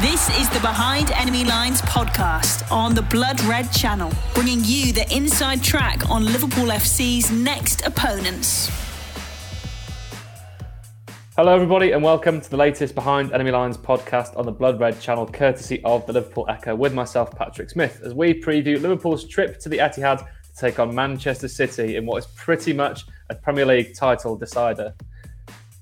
This is the Behind Enemy Lines podcast on the Blood Red channel, bringing you the inside track on Liverpool FC's next opponents. Hello, everybody, and welcome to the latest Behind Enemy Lines podcast on the Blood Red channel, courtesy of the Liverpool Echo, with myself, Patrick Smith, as we preview Liverpool's trip to the Etihad to take on Manchester City in what is pretty much a Premier League title decider.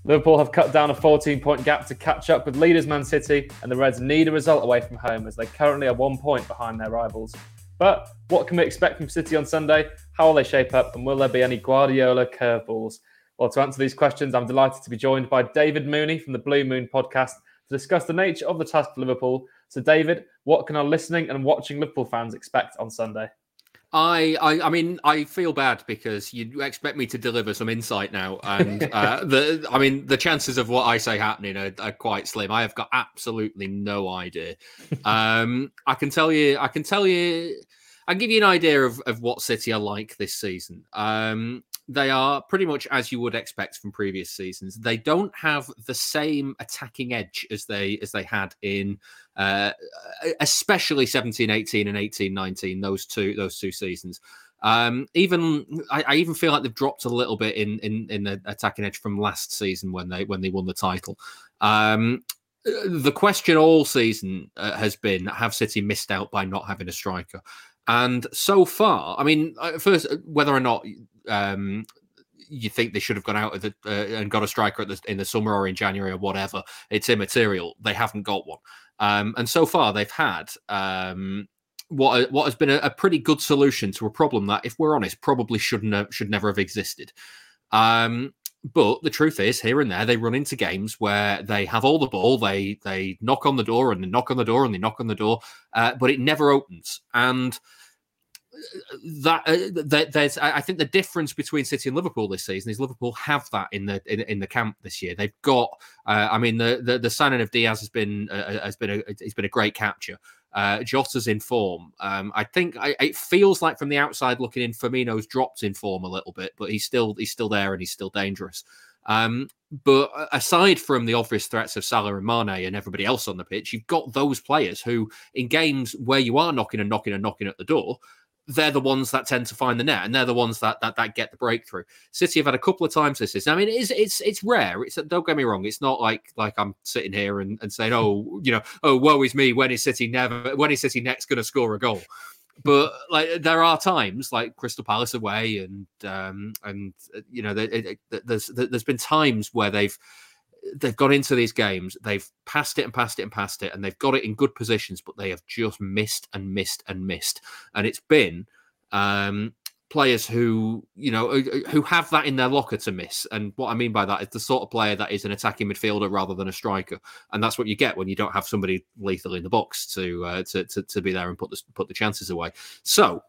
Liverpool have cut down a 14 point gap to catch up with leaders Man City, and the Reds need a result away from home as they currently are one point behind their rivals. But what can we expect from City on Sunday? How will they shape up, and will there be any Guardiola curveballs? Well, to answer these questions, I'm delighted to be joined by David Mooney from the Blue Moon podcast to discuss the nature of the task for Liverpool. So, David, what can our listening and watching Liverpool fans expect on Sunday? I, I, I mean, I feel bad because you expect me to deliver some insight now, and uh, the, I mean, the chances of what I say happening are, are quite slim. I have got absolutely no idea. um, I can tell you, I can tell you, I can give you an idea of, of what City are like this season. Um, they are pretty much as you would expect from previous seasons. They don't have the same attacking edge as they as they had in uh, especially 17 18 and 18 19 those two those two seasons. Um, even I, I, even feel like they've dropped a little bit in in in the attacking edge from last season when they when they won the title. Um, the question all season uh, has been have City missed out by not having a striker? And so far, I mean, uh, first, uh, whether or not um, you think they should have gone out the, uh, and got a striker the, in the summer or in January or whatever, it's immaterial. They haven't got one. Um, and so far, they've had um, what what has been a, a, pretty good solution to a problem that, if we're honest, probably shouldn't have, should never have existed. Um, but the truth is, here and there, they run into games where they have all the ball, they they knock on the door and they knock on the door and they knock on the door, uh, but it never opens. And that, uh, that, there's I think the difference between City and Liverpool this season is Liverpool have that in the in, in the camp this year. They've got uh, I mean the, the, the signing of Diaz has been uh, uh has been a it's been a great capture. Uh, Jota's in form. Um, I think I, it feels like from the outside looking in, Firmino's dropped in form a little bit, but he's still he's still there and he's still dangerous. Um, but aside from the obvious threats of Salah and Mane and everybody else on the pitch, you've got those players who, in games where you are knocking and knocking and knocking at the door, they're the ones that tend to find the net, and they're the ones that that, that get the breakthrough. City have had a couple of times this season. I mean, it's it's it's rare. It's don't get me wrong. It's not like like I'm sitting here and, and saying, oh, you know, oh, woe is me. When is City never? When is City next going to score a goal? But like there are times like Crystal Palace away, and um and uh, you know, it, it, there's there's been times where they've they've got into these games, they've passed it and passed it and passed it, and they've got it in good positions, but they have just missed and missed and missed. And it's been um, players who you know who have that in their locker to miss. And what I mean by that is the sort of player that is an attacking midfielder rather than a striker, and that's what you get when you don't have somebody lethal in the box to uh, to, to, to be there and put the put the chances away. So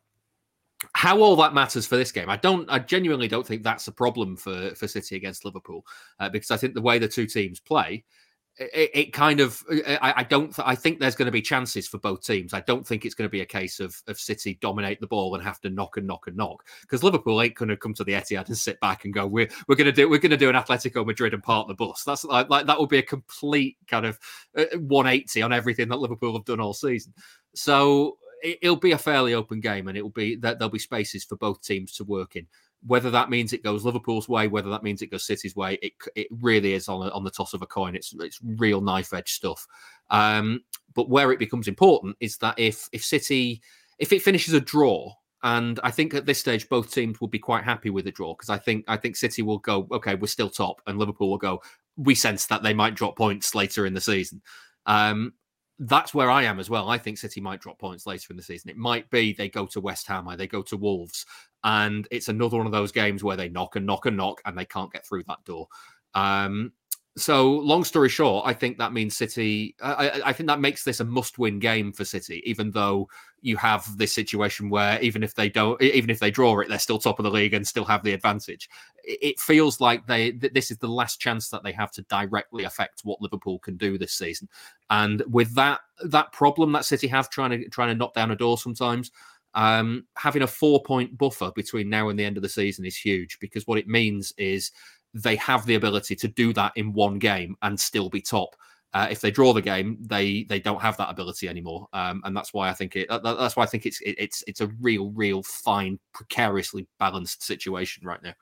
how all that matters for this game, I don't. I genuinely don't think that's a problem for for City against Liverpool uh, because I think the way the two teams play, it, it kind of. I, I don't. Th- I think there's going to be chances for both teams. I don't think it's going to be a case of of City dominate the ball and have to knock and knock and knock because Liverpool ain't going to come to the Etihad and sit back and go, we're we're going to do we're going to do an Atletico Madrid and part the bus. That's like, like that would be a complete kind of uh, 180 on everything that Liverpool have done all season. So it'll be a fairly open game, and it'll be that there'll be spaces for both teams to work in. Whether that means it goes Liverpool's way, whether that means it goes City's way, it it really is on on the toss of a coin. It's it's real knife edge stuff. Um, but where it becomes important is that if if City if it finishes a draw, and I think at this stage both teams will be quite happy with a draw because I think I think City will go okay, we're still top, and Liverpool will go. We sense that they might drop points later in the season. Um, that's where I am as well. I think City might drop points later in the season. It might be they go to West Ham or they go to Wolves, and it's another one of those games where they knock and knock and knock and they can't get through that door. Um, so, long story short, I think that means City. I, I, think that makes this a must-win game for City, even though you have this situation where even if they don't, even if they draw it, they're still top of the league and still have the advantage. It feels like they this is the last chance that they have to directly affect what Liverpool can do this season. And with that that problem that City have trying to trying to knock down a door sometimes, um, having a four-point buffer between now and the end of the season is huge because what it means is they have the ability to do that in one game and still be top. Uh, if they draw the game, they they don't have that ability anymore, um, and that's why I think it. that's why I think it's it, it's it's a real, real fine, precariously balanced situation right now.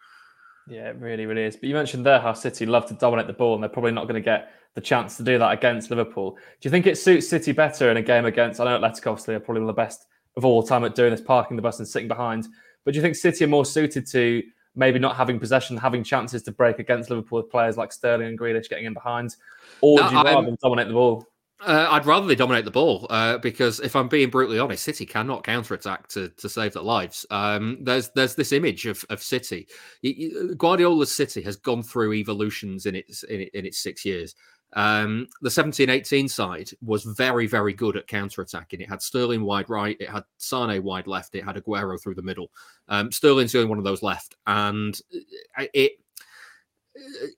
Yeah, it really, really is. But you mentioned there how City love to dominate the ball, and they're probably not going to get the chance to do that against Liverpool. Do you think it suits City better in a game against? I know Atletico obviously are probably one of the best of all time at doing this, parking the bus and sitting behind. But do you think City are more suited to maybe not having possession, having chances to break against Liverpool with players like Sterling and Grealish getting in behind, or do you rather dominate the ball? Uh, I'd rather they dominate the ball uh, because if I'm being brutally honest, City cannot counter attack to, to save their lives. Um, there's there's this image of, of City. Guardiola's City has gone through evolutions in its in, in its six years. Um, the 17 18 side was very, very good at counter attacking. It had Sterling wide right, it had Sane wide left, it had Aguero through the middle. Um, Sterling's the only one of those left. And it,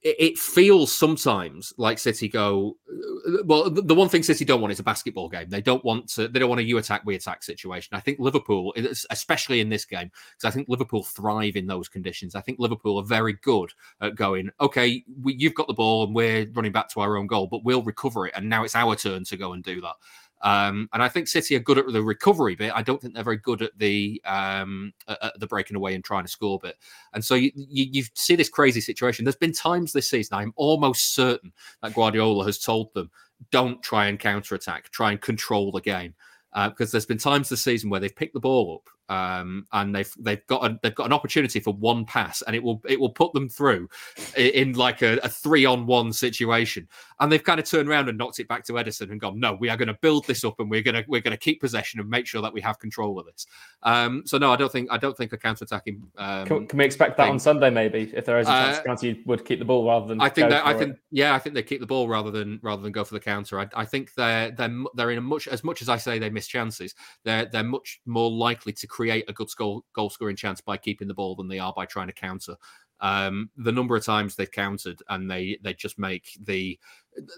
it feels sometimes like City go. Well, the one thing City don't want is a basketball game. They don't want to. They don't want a you attack, we attack situation. I think Liverpool, especially in this game, because I think Liverpool thrive in those conditions. I think Liverpool are very good at going. Okay, we, you've got the ball and we're running back to our own goal, but we'll recover it, and now it's our turn to go and do that. Um, and I think City are good at the recovery bit. I don't think they're very good at the um, at the breaking away and trying to score bit. And so you, you, you see this crazy situation. There's been times this season I'm almost certain that Guardiola has told them, "Don't try and counter attack. Try and control the game." Uh, because there's been times this season where they've picked the ball up um, and they've they've got a, they've got an opportunity for one pass, and it will it will put them through in, in like a, a, three on one situation, and they've kind of turned around and knocked it back to Ederson and gone, no, we are going to build this up, and we're going to we're going to keep possession and make sure that we have control of this. Um, so no, I don't think I don't think a counter attacking. Um, can, can, we expect that thing. on Sunday? Maybe if there is a chance, uh, you would keep the ball rather than. I think that I think it. yeah, I think they keep the ball rather than rather than go for the counter. I, I think they're they're they're in a much as much as I say they miss chances, they're they're much more likely to create a good score goal scoring chance by keeping the ball than they are by trying to counter. Um, the number of times they've countered and they they just make the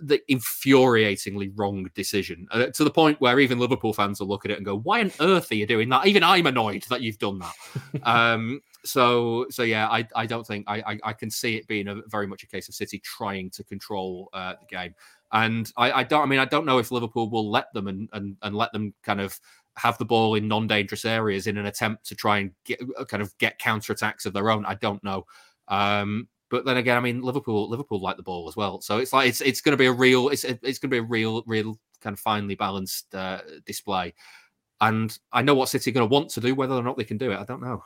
the infuriatingly wrong decision uh, to the point where even Liverpool fans will look at it and go, "Why on earth are you doing that?" Even I'm annoyed that you've done that. um, so so yeah, I I don't think I, I, I can see it being a very much a case of City trying to control uh, the game. And I, I don't I mean I don't know if Liverpool will let them and and, and let them kind of have the ball in non-dangerous areas in an attempt to try and get uh, kind of get counter attacks of their own. I don't know. Um, but then again, I mean, Liverpool Liverpool like the ball as well, so it's like it's it's going to be a real it's it's going to be a real real kind of finely balanced uh, display. And I know what City are going to want to do, whether or not they can do it, I don't know.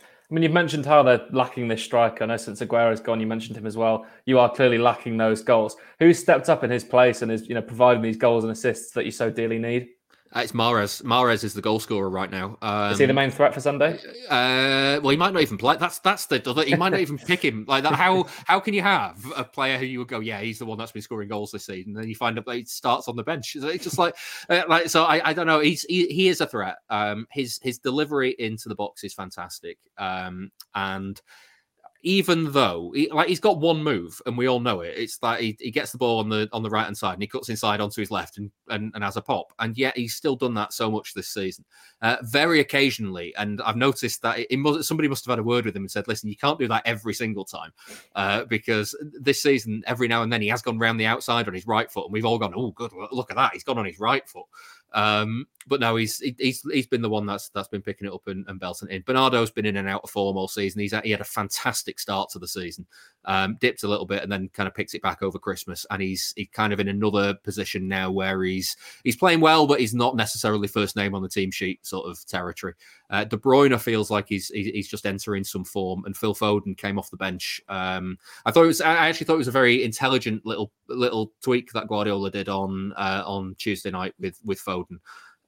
I mean, you've mentioned how they're lacking this striker. I know since Aguero's gone, you mentioned him as well. You are clearly lacking those goals. Who stepped up in his place and is, you know, providing these goals and assists that you so dearly need? Uh, it's Mahrez. Mahrez is the goal scorer right now. Um, is he the main threat for Sunday? Uh, well, he might not even play. That's that's the he might not even pick him like that. How how can you have a player who you would go, yeah, he's the one that's been scoring goals this season, and then you find out that he starts on the bench. It's just like uh, like so. I, I don't know. He's he, he is a threat. Um, his his delivery into the box is fantastic. Um, and even though he, like he's got one move and we all know it. It's that he, he gets the ball on the on the right hand side and he cuts inside onto his left and, and and has a pop. And yet he's still done that so much this season. Uh, very occasionally and i've noticed that it, it must, somebody must have had a word with him and said listen you can't do that every single time. Uh, because this season every now and then he has gone round the outside on his right foot and we've all gone oh good look at that. He's gone on his right foot um, but no, he's he's he's been the one that's that's been picking it up and, and belting in. Bernardo's been in and out of form all season. He's he had a fantastic start to the season, um, dipped a little bit and then kind of picks it back over Christmas. And he's he's kind of in another position now where he's he's playing well, but he's not necessarily first name on the team sheet sort of territory. Uh, De Bruyne feels like he's he's just entering some form, and Phil Foden came off the bench. Um, I thought it was I actually thought it was a very intelligent little little tweak that Guardiola did on uh, on Tuesday night with with Foden.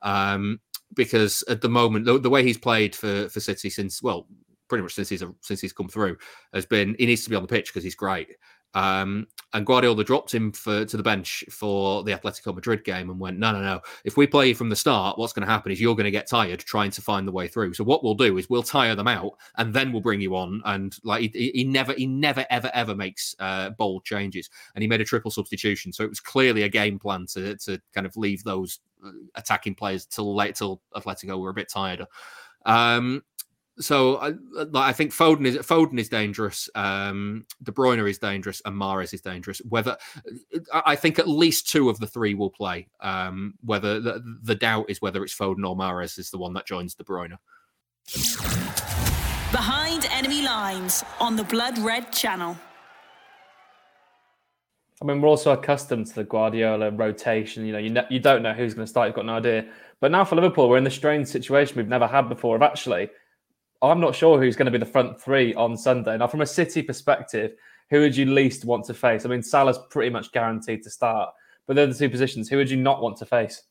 Um, because at the moment, the, the, way he's played for for City since well, pretty much since he's since he's come through, has been he needs to be on the pitch because he's great. Um, and Guardiola dropped him for to the bench for the Atletico Madrid game and went, no, no, no. If we play from the start, what's going to happen is you're going to get tired trying to find the way through. So what we'll do is we'll tire them out and then we'll bring you on. And like he, he never, he never, ever, ever makes uh, bold changes. And he made a triple substitution, so it was clearly a game plan to to kind of leave those uh, attacking players till late till Atletico were a bit tired. Um, so I, I think Foden is Foden is dangerous. Um, De Bruyne is dangerous, and Mahrez is dangerous. Whether I think at least two of the three will play. Um, whether the, the doubt is whether it's Foden or Mahrez is the one that joins De Bruyne. Behind enemy lines on the Blood Red Channel. I mean, we're also accustomed to the Guardiola rotation. You know, you, ne- you don't know who's going to start. You've got no idea. But now for Liverpool, we're in the strange situation we've never had before of actually I'm not sure who's going to be the front three on Sunday. Now, from a City perspective, who would you least want to face? I mean, Salah's pretty much guaranteed to start, but they're the two positions. Who would you not want to face?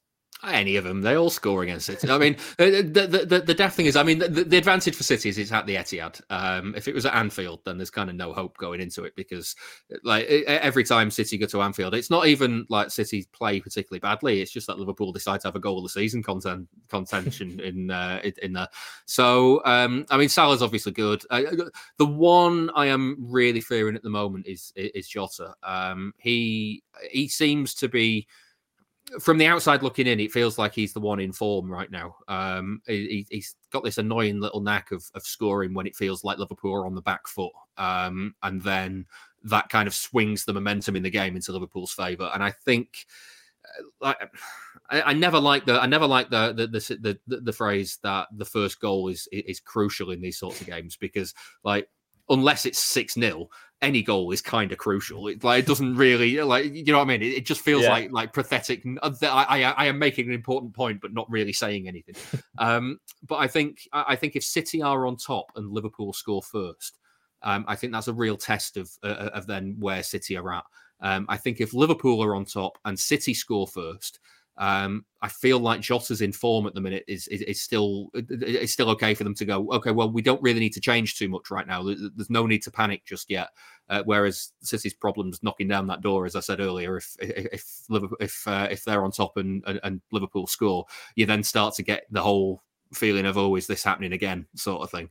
Any of them, they all score against City. I mean, the, the the, the daft thing is, I mean, the, the advantage for City is it's at the Etihad. Um, if it was at Anfield, then there's kind of no hope going into it because, like, every time City go to Anfield, it's not even like City play particularly badly. It's just that Liverpool decide to have a goal of the season content contention in uh, in there. So, um, I mean, Salah's obviously good. Uh, the one I am really fearing at the moment is is Jota. Um, he he seems to be from the outside looking in, it feels like he's the one in form right now. Um, he, has got this annoying little knack of, of scoring when it feels like Liverpool are on the back foot, um, and then that kind of swings the momentum in the game into Liverpool's favour. And I think, uh, like, I, I never like the I never like the the, the the the phrase that the first goal is is crucial in these sorts of games because like unless it's 6 0, any goal is kind of crucial. It, like, it doesn't really, like, you know what I mean? It, it just feels yeah. like like pathetic. Uh, I, I, I, am making an important point, but not really saying anything. um, but I think I think if City are on top and Liverpool score first, um, I think that's a real test of uh, uh of then where City are at. Um, I think if Liverpool are on top and City score first, um, I feel like Jota's in form at the minute is, is, is still it's still okay for them to go. Okay, well, we don't really need to change too much right now. There's no need to panic just yet. Uh, whereas City's problems knocking down that door, as I said earlier, if if if uh, if they're on top and, and, and Liverpool score, you then start to get the whole feeling of oh, this happening again, sort of thing.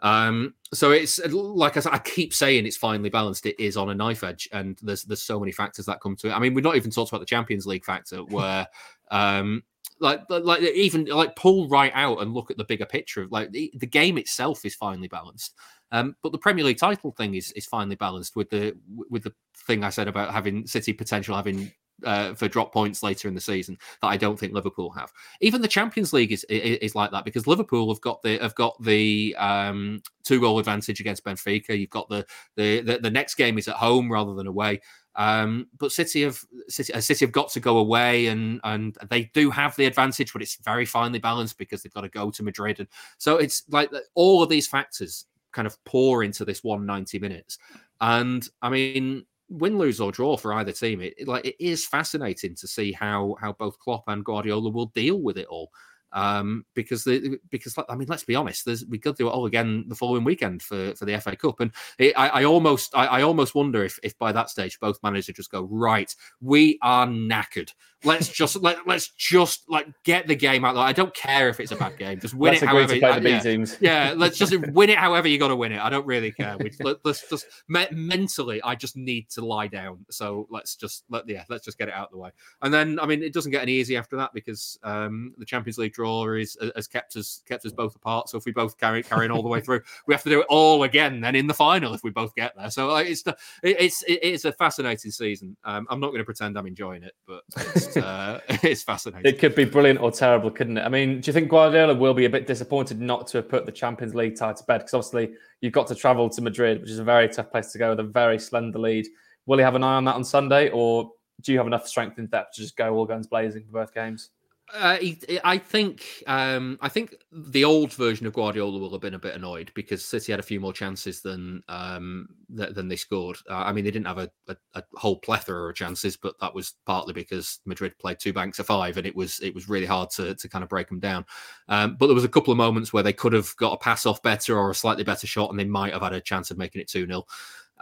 Um, so it's like I, said, I keep saying it's finely balanced. It is on a knife edge, and there's there's so many factors that come to it. I mean, we've not even talked about the Champions League factor, where um, like like even like pull right out and look at the bigger picture of like the, the game itself is finely balanced. Um, but the Premier League title thing is is finely balanced with the with the thing I said about having City potential having uh, for drop points later in the season that I don't think Liverpool have. Even the Champions League is, is, is like that because Liverpool have got the have got the um, two goal advantage against Benfica. You've got the, the the, the next game is at home rather than away. Um, but City have City, uh, City have got to go away, and and they do have the advantage, but it's very finely balanced because they've got to go to Madrid, and so it's like all of these factors kind of pour into this 190 minutes. And I mean, win, lose or draw for either team, it, like it is fascinating to see how how both Klopp and Guardiola will deal with it all. Um, because the because I mean, let's be honest, there's we could do it all again the following weekend for, for the FA Cup, and it, I, I, almost I, I, almost wonder if if by that stage both managers just go right, we are knackered. Let's just let let's just like get the game out. I don't care if it's a bad game, just win let's it. However, to play the yeah, teams. yeah, let's just win it. However you got to win it. I don't really care. We, let, us just me- mentally, I just need to lie down. So let's just let yeah, let's just get it out of the way. And then I mean, it doesn't get any easy after that because um, the Champions League draw is has kept us kept us both apart. So if we both carry carrying all the way through, we have to do it all again then in the final if we both get there. So like, it's the, it's it's a fascinating season. Um, I'm not going to pretend I'm enjoying it, but it's, uh, it's fascinating. It could be brilliant or terrible, couldn't it? I mean, do you think Guardiola will be a bit disappointed not to have put the Champions League tie to bed? Because obviously you've got to travel to Madrid, which is a very tough place to go with a very slender lead. Will he have an eye on that on Sunday, or do you have enough strength and depth to just go all guns blazing for both games? Uh, I think um, I think the old version of Guardiola will have been a bit annoyed because City had a few more chances than um, th- than they scored. Uh, I mean, they didn't have a, a, a, whole plethora of chances, but that was partly because Madrid played two banks of five, and it was it was really hard to to kind of break them down. Um, but there was a couple of moments where they could have got a pass off better or a slightly better shot, and they might have had a chance of making it two 0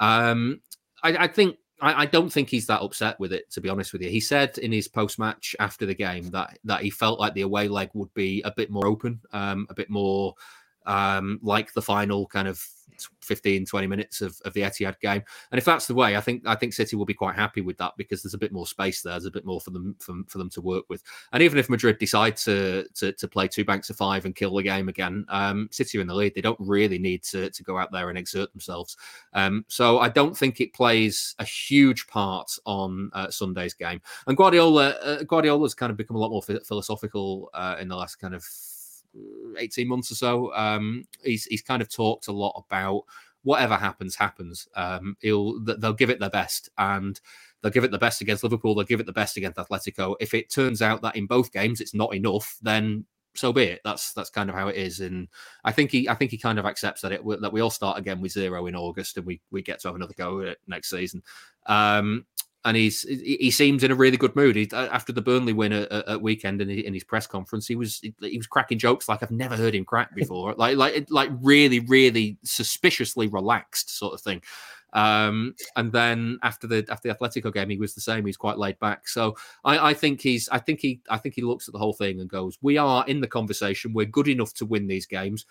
um, I, I think I, I, don't think he's that upset with it, to be honest with you. He said in his post match after the game that that he felt like the away leg would be a bit more open, um, a bit more um, like the final kind of 15, 20 minutes of, of the Etihad game. And if that's the way, I think I think City will be quite happy with that because there's a bit more space there. There's a bit more for them for, for them to work with. And even if Madrid decide to to, to play two banks of five and kill the game again, um, City are in the lead. They don't really need to, to go out there and exert themselves. Um, so I don't think it plays a huge part on uh, Sunday's game. And Guardiola uh, Guardiola's kind of become a lot more philosophical uh, in the last kind of 18 months or so. Um, he's he's kind of talked a lot about whatever happens, happens. Um, he'll they'll give it their best, and they'll give it the best against Liverpool. They'll give it the best against Atletico. If it turns out that in both games it's not enough, then so be it. That's that's kind of how it is, and I think he I think he kind of accepts that it that we all start again with zero in August, and we we get to have another go at it next season. Um, and he's he seems in a really good mood. He, after the Burnley win at, at weekend in, in, his press conference, he was he was cracking jokes like I've never heard him crack before, like like like really really suspiciously relaxed sort of thing. Um, and then after the after the Atletico game, he was the same. He's quite laid back. So I, I think he's I think he I think he looks at the whole thing and goes, "We are in the conversation. We're good enough to win these games,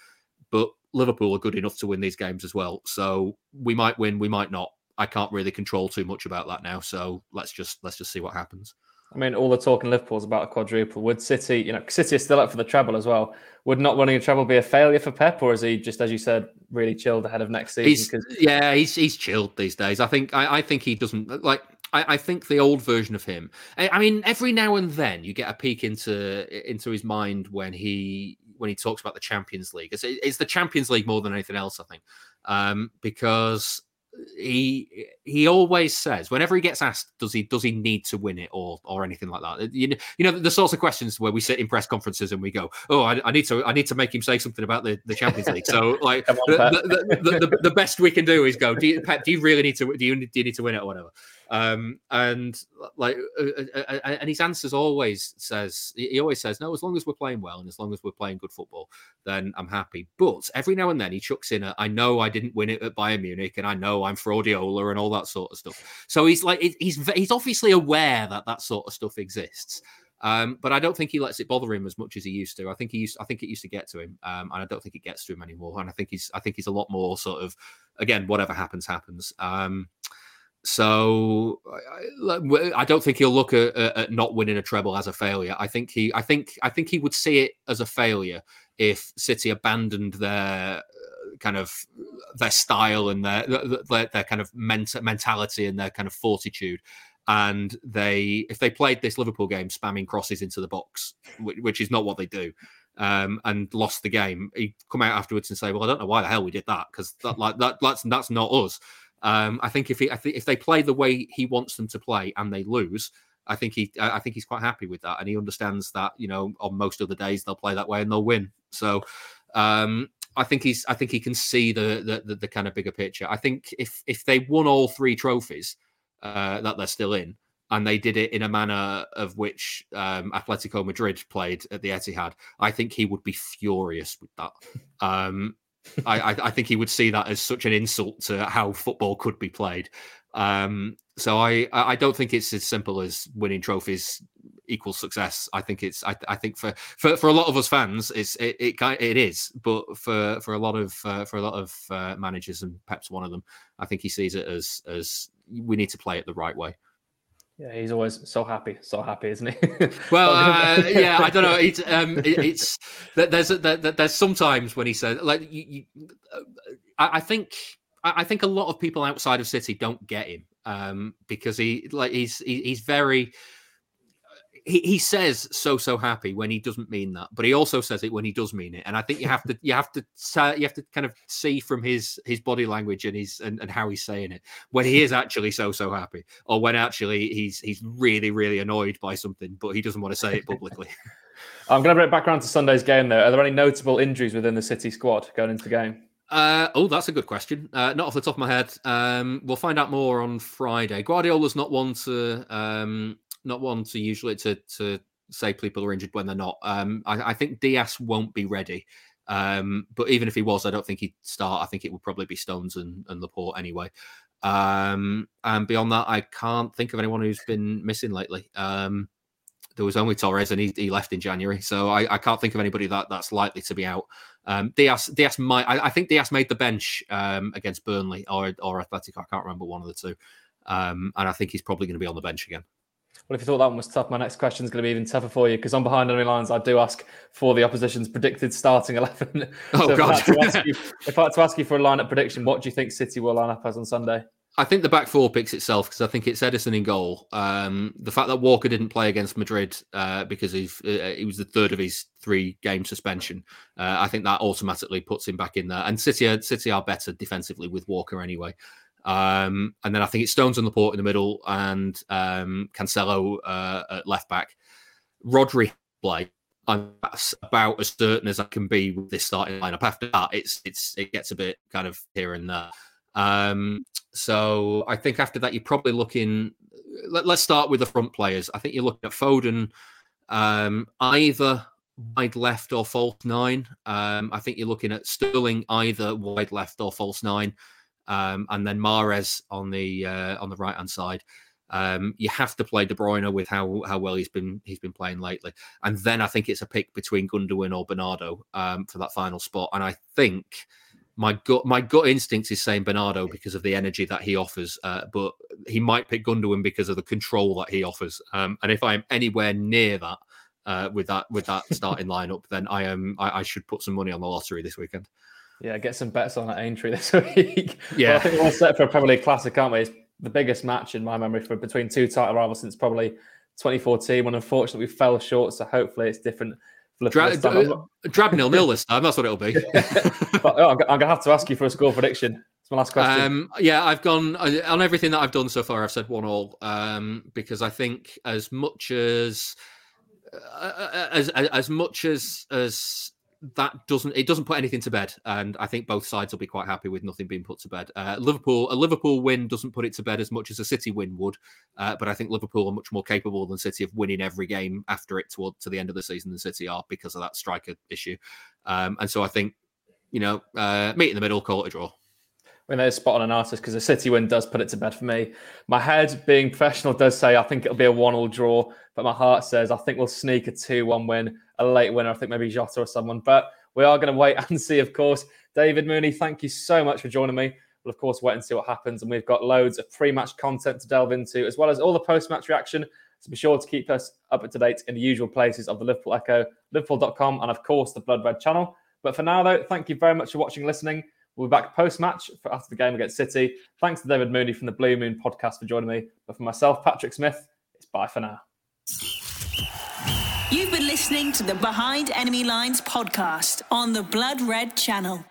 but Liverpool are good enough to win these games as well. So we might win, we might not." I can't really control too much about that now. So let's just let's just see what happens. I mean, all the talk in Liverpool is about a quadruple. Would City, you know, City is still up for the treble as well. Would not winning a treble be a failure for Pep, or is he just, as you said, really chilled ahead of next season? He's, yeah, he's he's chilled these days. I think I, I think he doesn't like. I, I, think the old version of him. I, I mean, every now and then you get a peek into into his mind when he when he talks about the Champions League. It's, it's the Champions League more than anything else, I think, um, because he he always says whenever he gets asked does he does he need to win it or or anything like that you know you know the sorts of questions where we sit in press conferences and we go oh I, I need to I need to make him say something about the, the Champions League. So like on, the, the, the, best we can do is go do you, Pat, do you really need to do you, do you need to win it or whatever um, and like, uh, uh, uh, uh, and his answers always says he always says no. As long as we're playing well and as long as we're playing good football, then I'm happy. But every now and then he chucks in I know I didn't win it at Bayern Munich, and I know I'm fraudiola and all that sort of stuff. So he's like, he's he's obviously aware that that sort of stuff exists. Um, but I don't think he lets it bother him as much as he used to. I think he used, I think it used to get to him, um, and I don't think it gets to him anymore. And I think he's, I think he's a lot more sort of, again, whatever happens, happens. Um, so I, I, don't think he'll look at, at, not winning a treble as a failure. I think he, I think, I think he would see it as a failure if City abandoned their uh, kind of their style and their their, their kind of ment- mentality and their kind of fortitude. And they, if they played this Liverpool game spamming crosses into the box, which, which is not what they do, um, and lost the game, he'd come out afterwards and say, "Well, I don't know why the hell we did that because that like that that's that's not us." Um, I think if he, I think if they play the way he wants them to play and they lose, I think he, I think he's quite happy with that, and he understands that you know on most of the days they'll play that way and they'll win. So um, I think he's, I think he can see the, the the, the kind of bigger picture. I think if if they won all three trophies uh, that they're still in, and they did it in a manner of which um, Atletico Madrid played at the Etihad, I think he would be furious with that. Um, I, I, think he would see that as such an insult to how football could be played. Um, so I, I don't think it's as simple as winning trophies equals success. I think it's I, I think for, for for a lot of us fans, it's it it, it is, but for for a lot of uh, for a lot of uh, managers and Pep's one of them, I think he sees it as as we need to play it the right way. Yeah, he's always so happy, so happy, isn't he? well, uh, yeah, I don't know. It's um, it, it's there's there, there's sometimes when he says like you, you uh, I, I think I think a lot of people outside of City don't get him um, because he like he's he, he's very he, he says so so happy when he doesn't mean that, but he also says it when he does mean it. And I think you have to you have to you have to kind of see from his his body language and his and, and how he's saying it when he is actually so so happy, or when actually he's he's really really annoyed by something, but he doesn't want to say it publicly. I'm going to bring it back around to Sunday's game. Though, are there any notable injuries within the City squad going into the game? Uh, oh, that's a good question. Uh, not off the top of my head. Um, we'll find out more on Friday. Guardiola's not one to um, not one to usually to to say people are injured when they're not. Um, I, I, think Dias won't be ready. Um, but even if he was, I don't think he'd start. I think it would probably be Stones and, and Laporte anyway. Um, and beyond that, I can't think of anyone who's been missing lately. Um, There was only Torres, and he, he left in January. So I, I can't think of anybody that that's likely to be out. Um, Dias Dias might. I, I think Dias made the bench um, against Burnley or or Athletic. I can't remember one of the two. Um, and I think he's probably going to be on the bench again. Well, if you thought that one was tough, my next question is going to be even tougher for you because on behind enemy lines, I do ask for the opposition's predicted starting eleven. Oh so God! If I, had you, if I, had to ask you for a lineup prediction, what do you think City will line up as on Sunday? I think the back four picks itself because I think it's Ederson in goal. Um, the fact that Walker didn't play against Madrid uh, because he uh, he was the third of his three game suspension, uh, I think that automatically puts him back in there. And City, City are better defensively with Walker anyway. Um, and then I think it's Stones on the port in the middle and um, Cancelo uh, at left back. Rodri play. I'm that's about as certain as I can be with this starting lineup. After that, it's it's it gets a bit kind of here and there. Um, so I think after that, you're probably looking. Let, us start with the front players. I think you're looking at Foden, um, either wide left or false nine. Um, I think you're looking at Sterling either wide left or false nine um, and then Mahrez on the uh, on the right hand side. Um, you have to play De Bruyne with how how well he's been he's been playing lately, and then I think it's a pick between Gundogan or Bernardo um, for that final spot. And I think my gut my gut instinct is saying Bernardo because of the energy that he offers, uh, but he might pick Gundogan because of the control that he offers. Um, and if I'm anywhere near that uh, with that with that starting lineup, then I am I, I should put some money on the lottery this weekend. Yeah, get some bets on that Aintree this week. Yeah, well, I think we're set for a Premier League Classic, aren't we? It's the biggest match in my memory for between two title rivals since probably 2014. When unfortunately we fell short, so hopefully it's different. Dra- drab nil nil this time. That's what it'll be. but, oh, I'm, gonna have to ask you for a score prediction. It's my last question. Um, yeah, I've gone uh, on everything that I've done so far. I've said one all um, because I think as much as uh, uh as as much as as that doesn't it doesn't put anything to bed, and I think both sides will be quite happy with nothing being put to bed. Uh, Liverpool a Liverpool win doesn't put it to bed as much as a City win would, uh, but I think Liverpool are much more capable than City of winning every game after it toward to the end of the season than City are because of that striker issue, um, and so I think you know uh, meet in the middle, call it a draw. I mean, there's spot on an artist because a City win does put it to bed for me. My head, being professional, does say I think it'll be a one-all draw, but my heart says I think we'll sneak a two-one win, a late winner. I think maybe Jota or someone, but we are going to wait and see. Of course, David Mooney, thank you so much for joining me. We'll of course wait and see what happens, and we've got loads of pre-match content to delve into, as well as all the post-match reaction. So be sure to keep us up to date in the usual places of the Liverpool Echo, Liverpool.com, and of course the Blood Red channel. But for now, though, thank you very much for watching, listening. We'll be back post match after the game against City. Thanks to David Mooney from the Blue Moon podcast for joining me. But for myself, Patrick Smith, it's bye for now. You've been listening to the Behind Enemy Lines podcast on the Blood Red channel.